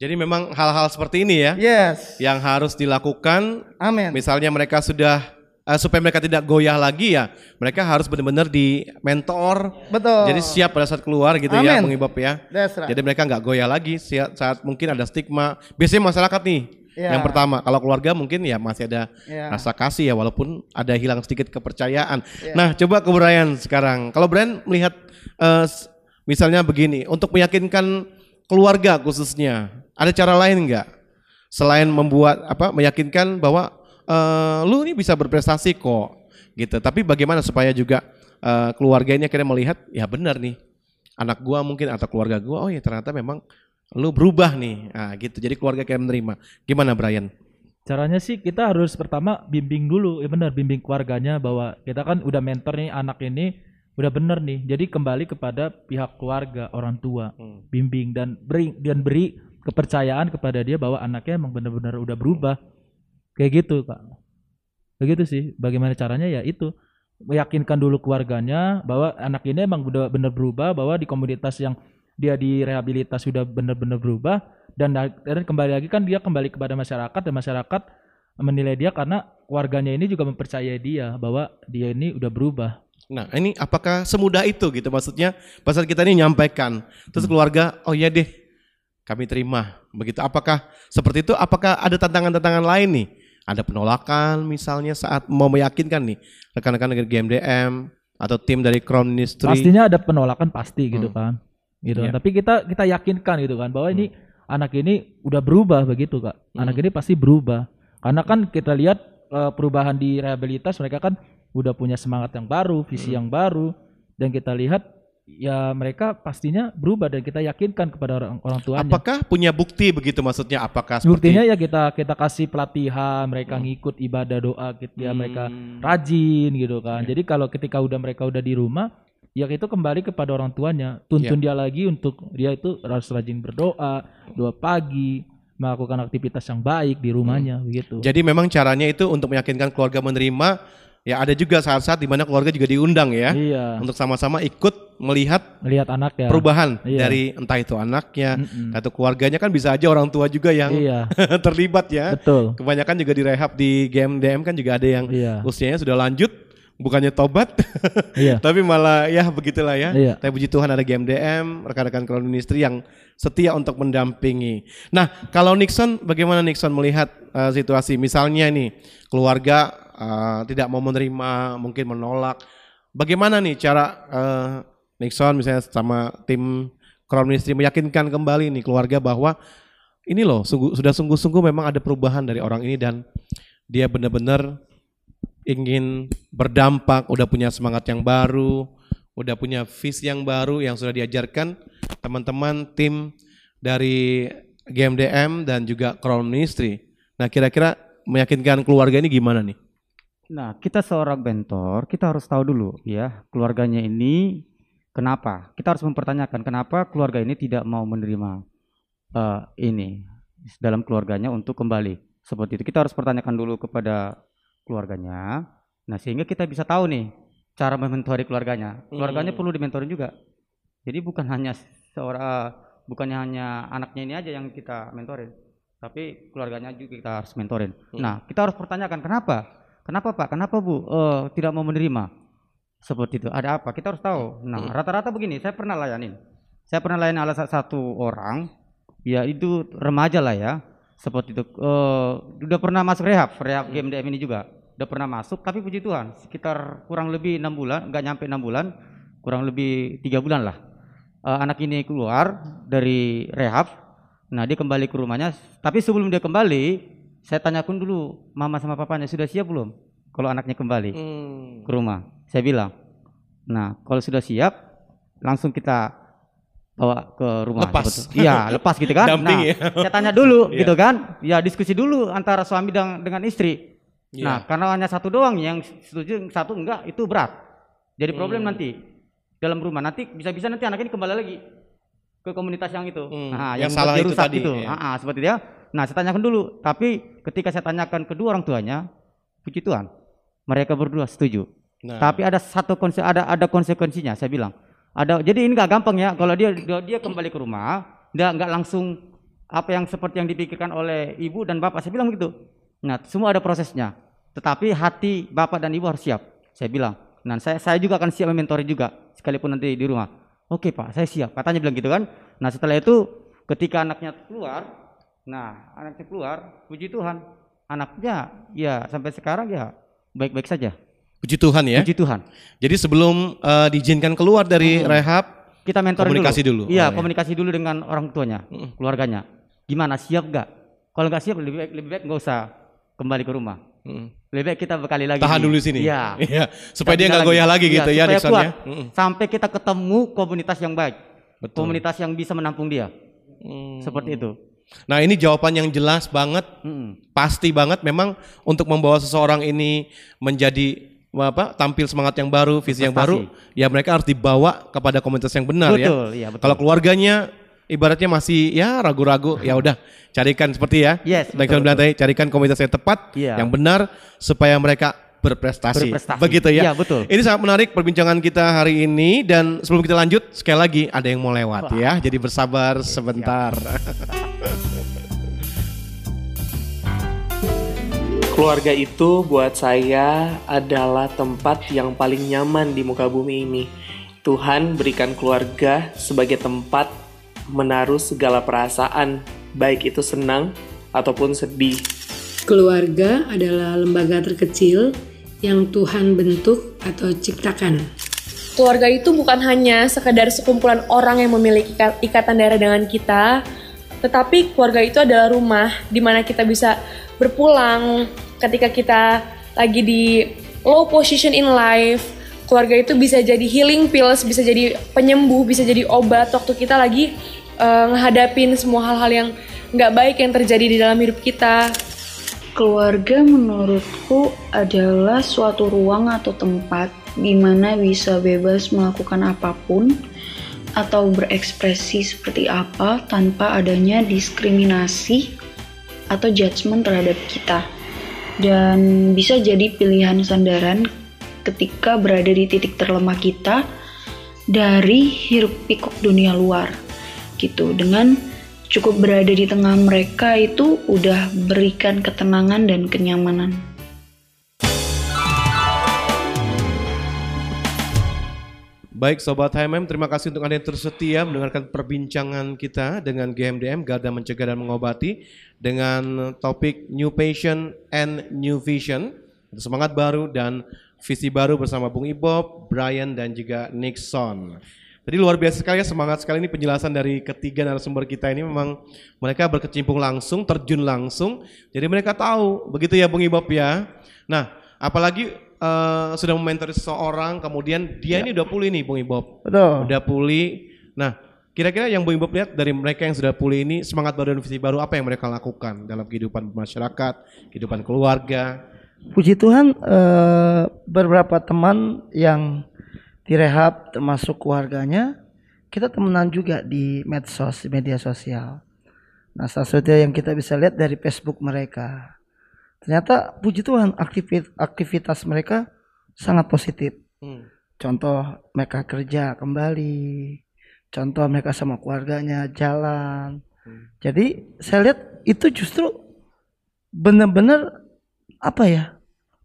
[SPEAKER 3] Jadi memang hal-hal seperti ini ya
[SPEAKER 8] Yes.
[SPEAKER 3] yang harus dilakukan.
[SPEAKER 8] Amin.
[SPEAKER 3] Misalnya mereka sudah eh, supaya mereka tidak goyah lagi ya, mereka harus benar-benar di mentor.
[SPEAKER 8] Betul.
[SPEAKER 3] Jadi siap pada saat keluar gitu ya,
[SPEAKER 8] Amin.
[SPEAKER 3] Bung Ibob ya.
[SPEAKER 8] That's right.
[SPEAKER 3] Jadi mereka nggak goyah lagi siap- saat mungkin ada stigma. Biasanya masyarakat nih.
[SPEAKER 8] Ya.
[SPEAKER 3] Yang pertama, kalau keluarga mungkin ya masih ada
[SPEAKER 8] Ya.
[SPEAKER 3] rasa kasih ya walaupun ada hilang sedikit kepercayaan.
[SPEAKER 8] Ya.
[SPEAKER 3] Nah, coba ke Brian sekarang. Kalau Brian melihat s- misalnya begini, untuk meyakinkan keluarga khususnya, ada cara lain nggak selain membuat apa meyakinkan bahwa eh, lu ini bisa berprestasi kok gitu. Tapi bagaimana supaya juga eh, keluarga ini akhirnya melihat ya benar nih anak gua mungkin atau keluarga gua oh ya ternyata memang lu berubah nih. Ah gitu. Jadi keluarga kayak menerima. Gimana Brian?
[SPEAKER 9] Caranya sih kita harus pertama bimbing dulu, ya benar bimbing keluarganya bahwa kita kan udah mentor nih anak ini udah bener nih. Jadi kembali kepada pihak keluarga, orang tua, bimbing dan beri dan beri kepercayaan kepada dia bahwa anaknya emang benar-benar udah berubah. Kayak gitu, Kak. Begitu sih. Bagaimana caranya ya itu meyakinkan dulu keluarganya bahwa anak ini emang udah benar berubah, bahwa di komunitas yang dia direhabilitas sudah benar-benar berubah dan, dan kembali lagi kan dia kembali kepada masyarakat dan masyarakat menilai dia karena keluarganya ini juga mempercayai dia bahwa dia ini udah berubah.
[SPEAKER 3] Nah, ini apakah semudah itu gitu maksudnya pasal kita ini nyampaikan terus keluarga oh ya deh kami terima begitu. Apakah seperti itu? Apakah ada tantangan-tantangan lain nih? Ada penolakan misalnya saat mau meyakinkan nih rekan-rekan dari GMDM atau tim dari Crown Ministry.
[SPEAKER 9] Pastinya ada penolakan pasti gitu
[SPEAKER 3] Hmm.
[SPEAKER 9] kan. Gitu.
[SPEAKER 3] Iya.
[SPEAKER 9] Tapi kita kita yakinkan gitu kan bahwa ini anak ini udah berubah begitu, Kak. Anak
[SPEAKER 3] Hmm.
[SPEAKER 9] ini pasti berubah. Karena kan kita lihat perubahan di rehabilitas mereka kan udah punya semangat yang baru, visi
[SPEAKER 3] Hmm.
[SPEAKER 9] yang baru dan kita lihat ya mereka pastinya berubah dan kita yakinkan kepada orang orang tuanya.
[SPEAKER 3] Apakah punya bukti begitu maksudnya? Apakah seperti
[SPEAKER 9] Buktinya ya kita kita kasih pelatihan, mereka ngikut ibadah doa gitu ya, mereka
[SPEAKER 3] Hmm.
[SPEAKER 9] rajin gitu kan. Jadi kalau ketika udah mereka udah di rumah, ya itu kembali kepada orang tuanya tuntun dia lagi untuk dia itu harus rajin berdoa doa pagi melakukan aktivitas yang baik di rumahnya begitu
[SPEAKER 3] Jadi memang caranya itu untuk meyakinkan keluarga menerima ya ada juga saat-saat di mana keluarga juga diundang ya
[SPEAKER 9] Iya.
[SPEAKER 3] untuk sama-sama ikut melihat
[SPEAKER 9] melihat anak ya
[SPEAKER 3] perubahan
[SPEAKER 9] Iya.
[SPEAKER 3] dari entah itu anaknya atau keluarganya kan bisa aja orang tua juga yang
[SPEAKER 9] Iya.
[SPEAKER 3] terlibat ya.
[SPEAKER 9] Betul.
[SPEAKER 3] Kebanyakan juga di rehab di GMDM kan juga ada yang
[SPEAKER 9] Iya.
[SPEAKER 3] usianya sudah lanjut bukannya tobat
[SPEAKER 9] Iya.
[SPEAKER 3] tapi malah ya begitulah ya.
[SPEAKER 9] Iya.
[SPEAKER 3] Tapi puji Tuhan ada GMDM, rekan-rekan crown ministry yang setia untuk mendampingi. Nah, kalau Nixon bagaimana Nixon melihat uh, situasi misalnya nih keluarga uh, tidak mau menerima, mungkin menolak. Bagaimana nih cara uh, Nixon misalnya sama tim crown ministry meyakinkan kembali nih keluarga bahwa ini loh sungguh, sudah sungguh-sungguh memang ada perubahan dari orang ini dan dia benar-benar ingin berdampak, udah punya semangat yang baru, udah punya visi yang baru yang sudah diajarkan teman-teman tim dari GMDM dan juga Crown Ministry. Nah, kira-kira meyakinkan keluarga ini gimana nih?
[SPEAKER 10] Nah, kita seorang mentor, kita harus tahu dulu ya, keluarganya ini kenapa? Kita harus mempertanyakan kenapa keluarga ini tidak mau menerima eh, ini dalam keluarganya untuk kembali. Seperti itu. Kita harus pertanyakan dulu kepada keluarganya. Nah, sehingga kita bisa tahu nih cara mementori keluarganya. Keluarganya
[SPEAKER 3] Hmm.
[SPEAKER 10] perlu dimentorin juga. Jadi bukan hanya seorang bukannya hanya anaknya ini aja yang kita mentorin, tapi keluarganya juga kita harus mentorin.
[SPEAKER 3] Hmm.
[SPEAKER 10] Nah, kita harus pertanyakan kenapa? Kenapa Pak? Kenapa Bu eh, tidak mau menerima? Seperti itu. Ada apa? Kita harus tahu. Nah,
[SPEAKER 3] Hmm.
[SPEAKER 10] rata-rata begini. Saya pernah layanin. Saya pernah layanin ala sa- satu orang. Ya itu remaja lah ya. Seperti itu. Eh, udah pernah masuk rehab, rehab GMDM ini juga. Udah pernah masuk. Tapi puji Tuhan, sekitar kurang lebih enam bulan, nggak nyampe enam bulan, kurang lebih tiga bulan lah. Eh, anak ini keluar dari rehab. Nah dia kembali ke rumahnya. Tapi sebelum dia kembali, saya tanyakan dulu mama sama papanya sudah siap belum? Kalau anaknya kembali ke rumah, saya bilang. Nah kalau sudah siap, langsung kita bawa ke rumah.
[SPEAKER 3] Lepas.
[SPEAKER 10] Iya lepas gitu kan. Nah,
[SPEAKER 3] ya.
[SPEAKER 10] saya tanya dulu
[SPEAKER 3] Iya.
[SPEAKER 10] gitu kan. Ya diskusi dulu antara suami dan dengan istri.
[SPEAKER 3] Iya.
[SPEAKER 10] Nah karena hanya satu doang yang setuju, satu enggak itu berat. Jadi problem
[SPEAKER 3] Hmm.
[SPEAKER 10] nanti dalam rumah nanti bisa-bisa nanti anak ini kembali lagi ke komunitas yang itu. Nah,
[SPEAKER 3] yang
[SPEAKER 10] yang,
[SPEAKER 3] salah itu tadi,
[SPEAKER 10] gitu.
[SPEAKER 3] ya.
[SPEAKER 10] Ah, ah, seperti dia. Nah, saya tanyakan dulu. Tapi ketika saya tanyakan kedua orang tuanya, puji Tuhan, mereka berdua setuju.
[SPEAKER 3] Nah.
[SPEAKER 10] Tapi ada satu konse ada ada konsekuensinya. Saya bilang. Ada. Jadi ini nggak gampang ya. Kalau dia dia, kembali ke rumah, dia nggak langsung apa yang seperti yang dipikirkan oleh ibu dan bapak. Saya bilang begitu. Nah, semua ada prosesnya. Tetapi hati bapak dan ibu harus siap. Saya bilang. Nah, saya saya juga akan siap mementori juga sekalipun nanti di rumah. Oke pak, saya siap. Katanya bilang gitu kan. Nah setelah itu ketika anaknya keluar, nah anaknya keluar, puji Tuhan, anaknya ya sampai sekarang ya baik-baik saja.
[SPEAKER 3] Puji Tuhan ya.
[SPEAKER 10] Puji Tuhan.
[SPEAKER 3] Jadi sebelum eh, diizinkan keluar dari rehab,
[SPEAKER 10] Kita mentor
[SPEAKER 3] komunikasi dulu.
[SPEAKER 10] Iya,
[SPEAKER 3] Oh, ya.
[SPEAKER 10] komunikasi dulu dengan orang tuanya, keluarganya. Gimana siap gak? Kalau nggak siap lebih baik lebih baik nggak usah kembali ke rumah. Lebih baik kita bekali lagi.
[SPEAKER 3] Tahan
[SPEAKER 10] nih.
[SPEAKER 3] dulu sini.
[SPEAKER 10] Iya.
[SPEAKER 3] Iya, supaya dia nggak goyah lagi
[SPEAKER 10] Iya,
[SPEAKER 3] gitu ya, Nixon
[SPEAKER 10] kuat.
[SPEAKER 3] ya. Mm-mm.
[SPEAKER 10] Sampai kita ketemu komunitas yang baik.
[SPEAKER 3] Betul.
[SPEAKER 10] Komunitas yang bisa menampung dia. Seperti itu.
[SPEAKER 3] Nah ini jawaban yang jelas banget, pasti banget memang untuk membawa seseorang ini menjadi apa tampil semangat yang baru, visi yang baru, ya mereka harus dibawa kepada komunitas yang benar
[SPEAKER 10] Betul,
[SPEAKER 3] ya.
[SPEAKER 10] iya, betul.
[SPEAKER 3] Kalau keluarganya ibaratnya masih ya ragu-ragu, ya udah carikan seperti ya.
[SPEAKER 10] Yes, betul,
[SPEAKER 3] bilang tadi, carikan komunitas yang tepat,
[SPEAKER 10] Iya.
[SPEAKER 3] yang benar supaya mereka berprestasi.
[SPEAKER 10] Berprestasi.
[SPEAKER 3] Begitu ya.
[SPEAKER 10] Iya, betul.
[SPEAKER 3] Ini sangat menarik perbincangan kita hari ini dan sebelum kita lanjut sekali lagi ada yang mau lewat ya. Jadi bersabar sebentar.
[SPEAKER 15] Keluarga itu buat saya adalah tempat yang paling nyaman di muka bumi ini. Tuhan berikan keluarga sebagai tempat menaruh segala perasaan, baik itu senang ataupun sedih.
[SPEAKER 4] Keluarga adalah lembaga terkecil yang Tuhan bentuk atau ciptakan.
[SPEAKER 16] Keluarga itu bukan hanya sekedar sekumpulan orang yang memiliki ika- ikatan darah dengan kita, tetapi keluarga itu adalah rumah di mana kita bisa berpulang ketika kita lagi di low position in life. Keluarga itu bisa jadi healing pills, bisa jadi penyembuh, bisa jadi obat waktu kita lagi ngehadapin semua hal-hal yang nggak baik yang terjadi di dalam hidup kita.
[SPEAKER 17] Keluarga menurutku adalah suatu ruang atau tempat di mana bisa bebas melakukan apa pun atau berekspresi seperti apa tanpa adanya diskriminasi atau judgement terhadap kita. Dan bisa jadi pilihan sandaran ketika berada di titik terlemah kita dari hiruk pikuk dunia luar gitu dengan cukup berada di tengah mereka itu udah berikan ketenangan dan kenyamanan.
[SPEAKER 3] Baik Sobat HMM, terima kasih untuk Anda yang tersetia mendengarkan perbincangan kita dengan GMDM, Garda Mencegah dan Mengobati, dengan topik New Patient and New Vision, semangat baru dan visi baru bersama Bung Ibob, Brian, dan juga Nixon. Jadi luar biasa sekali ya, semangat sekali ini penjelasan dari ketiga narasumber kita ini memang mereka berkecimpung langsung, terjun langsung, jadi mereka tahu, begitu ya Bung Ibob ya. Nah, apalagi uh, sudah mementori seseorang, kemudian dia ya. ini udah pulih nih Bung Ibob.
[SPEAKER 8] Betul.
[SPEAKER 3] Udah pulih. Nah, kira-kira yang Bung Ibob lihat dari mereka yang sudah pulih ini, semangat baru dan visi baru apa yang mereka lakukan dalam kehidupan masyarakat, kehidupan keluarga?
[SPEAKER 8] Puji Tuhan uh, beberapa teman yang direhab termasuk keluarganya kita temenan juga di medsos di media sosial. Nah salah satu yang kita bisa lihat dari Facebook mereka. Ternyata puji Tuhan aktivitas, aktivitas mereka sangat positif. Hmm. contoh mereka kerja kembali. Contoh mereka sama keluarganya jalan. Hmm. jadi saya lihat itu justru benar-benar apa ya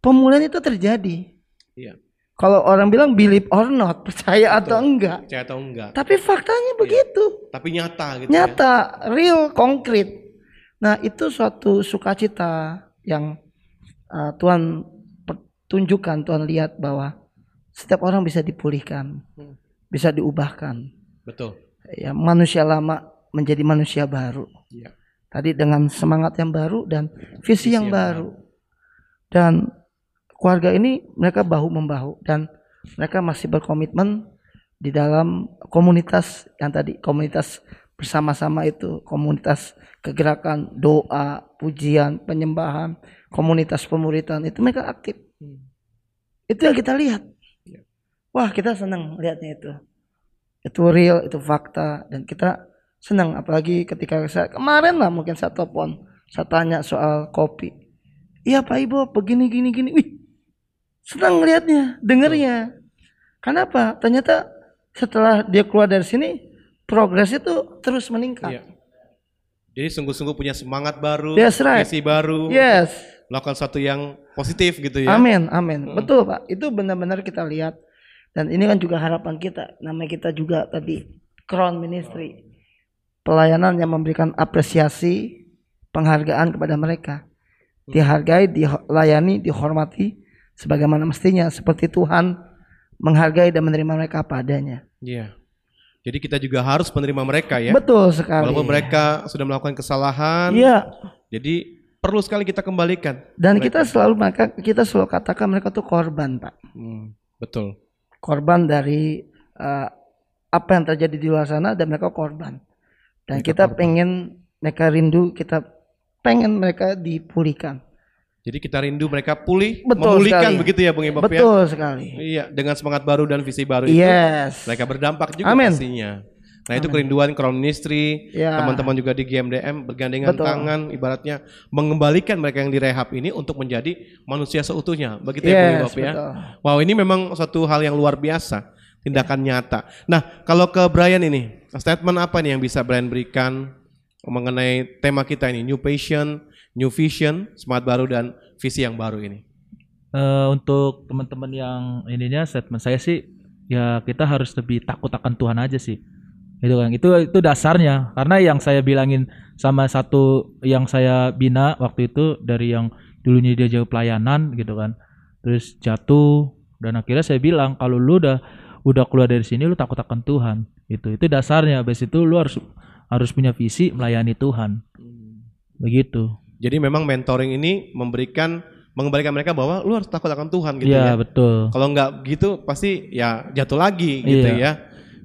[SPEAKER 8] pemulihan itu terjadi.
[SPEAKER 3] Iya
[SPEAKER 8] kalau orang bilang believe or not, percaya Betul. atau enggak.
[SPEAKER 3] Percaya atau enggak.
[SPEAKER 8] Tapi faktanya iya. begitu.
[SPEAKER 3] Tapi nyata gitu
[SPEAKER 8] Nyata, ya. real, konkret. Nah, itu suatu sukacita yang uh, Tuhan tunjukkan, Tuhan lihat bahwa setiap orang bisa dipulihkan, hmm. bisa diubahkan.
[SPEAKER 3] Betul.
[SPEAKER 8] Ya, manusia lama menjadi manusia baru.
[SPEAKER 3] Ya.
[SPEAKER 8] Tadi dengan semangat yang baru dan visi, visi yang, yang baru. baru. Dan keluarga ini mereka bahu membahu dan mereka masih berkomitmen di dalam komunitas yang tadi komunitas bersama-sama itu komunitas kegerakan doa pujian penyembahan komunitas pemuritan itu mereka aktif. Hmm. itu yang kita lihat. Ya. wah kita senang lihatnya itu. Itu real itu fakta dan kita senang. Apalagi ketika saya kemarin lah mungkin saya telepon saya tanya soal kopi. Iya pak ibu begini gini gini. Wih senang ngelihatnya, dengernya. Kenapa? Ternyata setelah dia keluar dari sini, progres itu terus meningkat. Iya.
[SPEAKER 3] Jadi sungguh-sungguh punya semangat baru,
[SPEAKER 8] That's right.
[SPEAKER 3] visi baru,
[SPEAKER 8] yes.
[SPEAKER 3] melakukan satu yang positif gitu ya.
[SPEAKER 8] Amin, amin. Hmm. Betul Pak, itu benar-benar kita lihat. Dan ini kan juga harapan kita, namanya kita juga tadi Crown Ministry. Pelayanan yang memberikan apresiasi, penghargaan kepada mereka. Dihargai, dilayani, dihormati, sebagaimana mestinya seperti Tuhan menghargai dan menerima mereka apa adanya.
[SPEAKER 3] Iya. Jadi kita juga harus menerima mereka ya.
[SPEAKER 8] Betul sekali.
[SPEAKER 3] Walaupun mereka sudah melakukan kesalahan.
[SPEAKER 8] Iya.
[SPEAKER 3] Jadi perlu sekali kita kembalikan.
[SPEAKER 8] Dan mereka. kita selalu maka kita selalu katakan mereka tuh korban, Pak.
[SPEAKER 3] Hmm, betul.
[SPEAKER 8] Korban dari uh, apa yang terjadi di luar sana dan mereka korban. Dan mereka kita korban. pengen mereka rindu, kita pengen mereka dipulihkan.
[SPEAKER 3] Jadi kita rindu mereka pulih,
[SPEAKER 8] Betul
[SPEAKER 3] memulihkan
[SPEAKER 8] sekali.
[SPEAKER 3] begitu ya Bung Ibab
[SPEAKER 8] Betul ya. Betul sekali.
[SPEAKER 3] Iya, dengan semangat baru dan visi baru
[SPEAKER 8] yes.
[SPEAKER 3] itu mereka berdampak juga
[SPEAKER 8] Amen.
[SPEAKER 3] pastinya. Nah Amen. itu kerinduan Crown Ministry,
[SPEAKER 8] ya.
[SPEAKER 3] teman-teman juga di GMDM bergandengan Betul. tangan, ibaratnya mengembalikan mereka yang direhab ini untuk menjadi manusia seutuhnya, begitu
[SPEAKER 8] yes,
[SPEAKER 3] ya Bung Ibab ya. Wow ini memang suatu hal yang luar biasa, tindakan nyata. Nah kalau ke Brian ini, statement apa nih yang bisa Brian berikan mengenai tema kita ini, New Patient, New Vision, semangat baru dan visi yang baru ini?
[SPEAKER 9] Uh, untuk teman-teman yang ininya statement saya sih ya kita harus lebih takut akan Tuhan aja sih. Itu kan itu itu dasarnya karena yang saya bilangin sama satu yang saya bina waktu itu dari yang dulunya dia jauh pelayanan gitu kan. Terus jatuh dan akhirnya saya bilang kalau lu udah udah keluar dari sini lu takut akan Tuhan. Itu itu dasarnya. Habis itu lu harus harus punya visi melayani Tuhan. Begitu.
[SPEAKER 3] Jadi memang mentoring ini memberikan mengembalikan mereka bahwa lu harus takut akan Tuhan gitu
[SPEAKER 9] ya.
[SPEAKER 3] ya.
[SPEAKER 9] betul.
[SPEAKER 3] Kalau nggak gitu pasti ya jatuh lagi gitu
[SPEAKER 9] iya,
[SPEAKER 3] ya.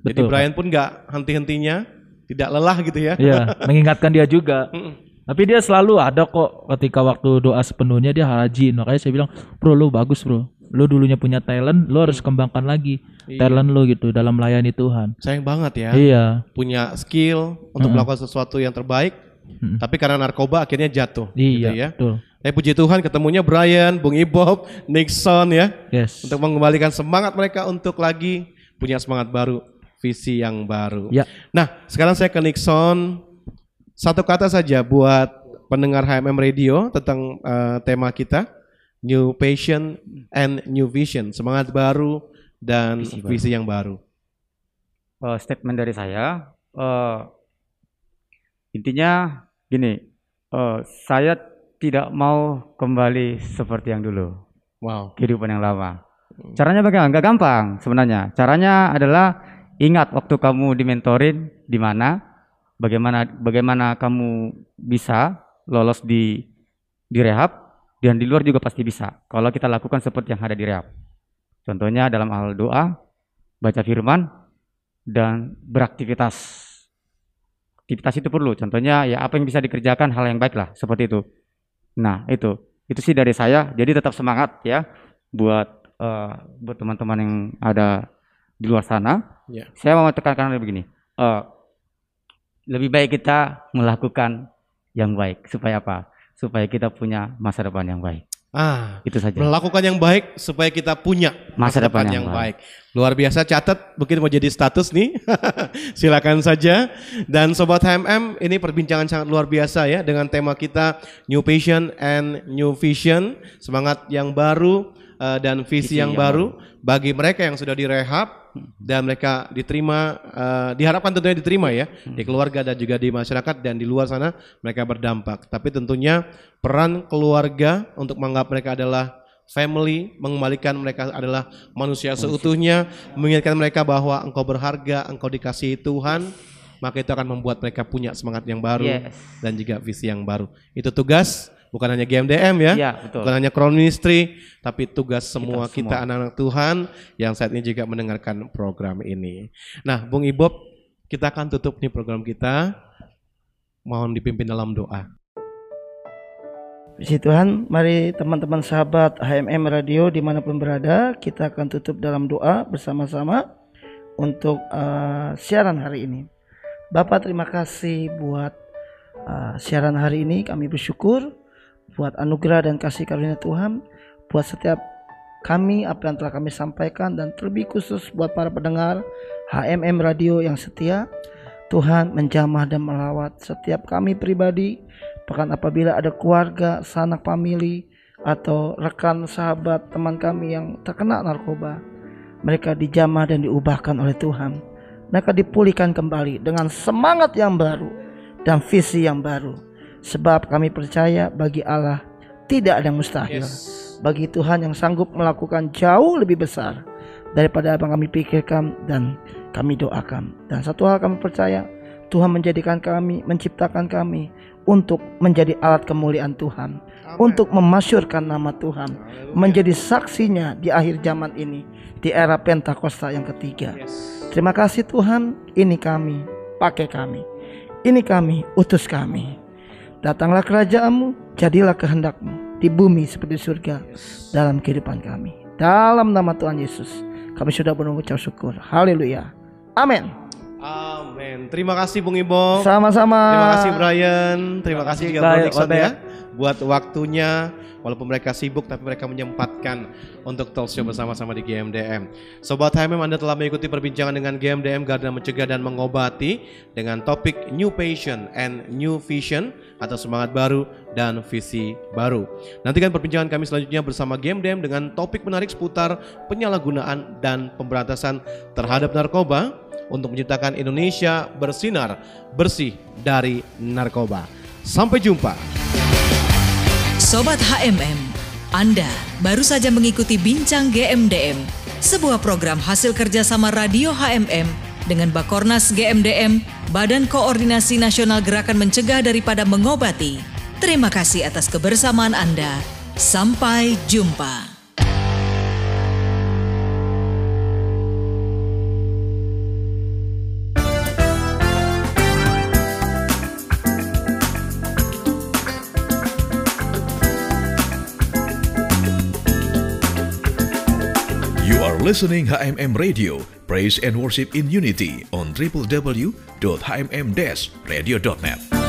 [SPEAKER 3] Jadi Brian pun nggak henti-hentinya, tidak lelah gitu ya.
[SPEAKER 9] Iya, mengingatkan dia juga. Tapi dia selalu ada kok ketika waktu doa sepenuhnya dia rajin. Makanya saya bilang, bro lu bagus bro. Lu dulunya punya talent, lu harus kembangkan lagi
[SPEAKER 3] Iya.
[SPEAKER 9] talent lu gitu dalam melayani Tuhan.
[SPEAKER 3] Sayang banget ya.
[SPEAKER 9] Iya.
[SPEAKER 3] Punya skill untuk
[SPEAKER 9] Mm-mm.
[SPEAKER 3] melakukan sesuatu yang terbaik, tapi karena narkoba akhirnya jatuh.
[SPEAKER 9] Iya,
[SPEAKER 3] gitu ya.
[SPEAKER 9] betul.
[SPEAKER 3] Tapi puji Tuhan ketemunya Brian, Bung Ibob, Nixon ya.
[SPEAKER 9] Yes.
[SPEAKER 3] Untuk mengembalikan semangat mereka untuk lagi punya semangat baru, visi yang baru.
[SPEAKER 9] Ya.
[SPEAKER 3] Nah, sekarang saya ke Nixon. Satu kata saja buat pendengar HMM Radio tentang eh, tema kita, New Passion and New Vision, semangat baru dan
[SPEAKER 10] Visi
[SPEAKER 3] visi,
[SPEAKER 10] baru.
[SPEAKER 3] yang baru.
[SPEAKER 10] Eh, statement dari saya eh, intinya gini eh, saya tidak mau kembali seperti yang dulu.
[SPEAKER 3] Wow.
[SPEAKER 10] Kehidupan yang lama. Caranya bagaimana? Nggak gampang sebenarnya. Caranya adalah ingat waktu kamu dimentorin di mana bagaimana bagaimana kamu bisa lolos di di rehab dan di luar juga pasti bisa kalau kita lakukan seperti yang ada di rehab. Contohnya dalam hal doa baca firman dan beraktivitas. Aktivitas itu perlu. Contohnya ya apa yang bisa dikerjakan hal yang baik lah seperti itu. Nah itu itu sih dari saya. Jadi tetap semangat ya buat eh, buat teman-teman yang ada di luar sana.
[SPEAKER 3] Ya.
[SPEAKER 10] Saya mau tekankan begini. eh, lebih baik kita melakukan yang baik supaya apa? Supaya kita punya masa depan yang baik.
[SPEAKER 3] Ah,
[SPEAKER 10] itu saja.
[SPEAKER 3] Melakukan yang baik supaya kita punya
[SPEAKER 10] Masa depan yang
[SPEAKER 3] baik. Luar biasa catat mungkin mau jadi status nih. Silakan saja. Dan sobat HMM, ini perbincangan sangat luar biasa ya dengan tema kita New Passion and New Vision, semangat yang baru eh, dan visi,
[SPEAKER 10] Visi
[SPEAKER 3] yang,
[SPEAKER 10] yang
[SPEAKER 3] baru bagi mereka yang sudah direhab dan mereka diterima eh, diharapkan tentunya diterima ya di keluarga dan juga di masyarakat dan di luar sana mereka berdampak. Tapi tentunya peran keluarga untuk menganggap mereka adalah family, mengembalikan mereka adalah manusia seutuhnya, mengingatkan mereka bahwa engkau berharga, engkau dikasihi Tuhan, maka itu akan membuat mereka punya semangat yang baru
[SPEAKER 10] Yes.
[SPEAKER 3] dan juga visi yang baru. Itu tugas bukan hanya GMDM ya,
[SPEAKER 10] Iya, betul.
[SPEAKER 3] bukan hanya Crown Ministry, tapi tugas semua
[SPEAKER 10] semua.
[SPEAKER 3] kita anak-anak Tuhan yang saat ini juga mendengarkan program ini. Nah, Bung Ibob, kita akan tutup nih program kita. Mohon dipimpin dalam doa.
[SPEAKER 8] Puji Tuhan, mari teman-teman sahabat HMM Radio di mana pun berada, kita akan tutup dalam doa bersama-sama untuk uh, siaran hari ini. Bapak terima kasih buat uh, siaran hari ini, kami bersyukur buat anugerah dan kasih karunia Tuhan, buat setiap kami apa yang telah kami sampaikan dan terlebih khusus buat para pendengar HMM Radio yang setia. Tuhan menjamah dan melawat setiap kami pribadi bahkan apabila ada keluarga, sanak famili atau rekan sahabat teman kami yang terkena narkoba mereka dijamah dan diubahkan oleh Tuhan mereka dipulihkan kembali dengan semangat yang baru dan visi yang baru sebab kami percaya bagi Allah tidak ada yang mustahil bagi Tuhan yang sanggup melakukan jauh lebih besar daripada apa kami pikirkan dan kami doakan. Dan satu hal kami percaya, Tuhan menjadikan kami, menciptakan kami untuk menjadi alat kemuliaan Tuhan, untuk memasyurkan nama Tuhan, menjadi saksinya di akhir zaman ini, di era Pentakosta yang ketiga. Terima kasih Tuhan, ini kami, pakai kami. Ini kami, utus kami. Datanglah kerajaanmu, jadilah kehendakmu di bumi seperti surga dalam kehidupan kami. Dalam nama Tuhan Yesus, kami sudah mengucap syukur. Haleluya. Amin.
[SPEAKER 3] Amin. Terima kasih Bung Ibo.
[SPEAKER 8] Sama-sama.
[SPEAKER 3] Terima kasih Brian. Terima kasih juga Bro ya buat waktunya walaupun mereka sibuk tapi mereka menyempatkan untuk talk show bersama-sama di GMDM. Sobat HMM Anda telah mengikuti perbincangan dengan GMDM Garda Mencegah dan Mengobati dengan topik New Passion and New Vision atau semangat baru dan visi baru. Nantikan perbincangan kami selanjutnya bersama GMDM dengan topik menarik seputar penyalahgunaan dan pemberantasan terhadap narkoba untuk menciptakan Indonesia bersinar bersih dari narkoba. Sampai jumpa.
[SPEAKER 2] Sobat HMM, Anda baru saja mengikuti Bincang GMDM, sebuah program hasil kerjasama Radio HMM dengan Bakornas GMDM, Badan Koordinasi Nasional Gerakan Mencegah Daripada Mengobati. Terima kasih atas kebersamaan Anda. Sampai jumpa.
[SPEAKER 1] Listening HMM Radio, Praise and Worship in Unity on www.hmm-radio.net.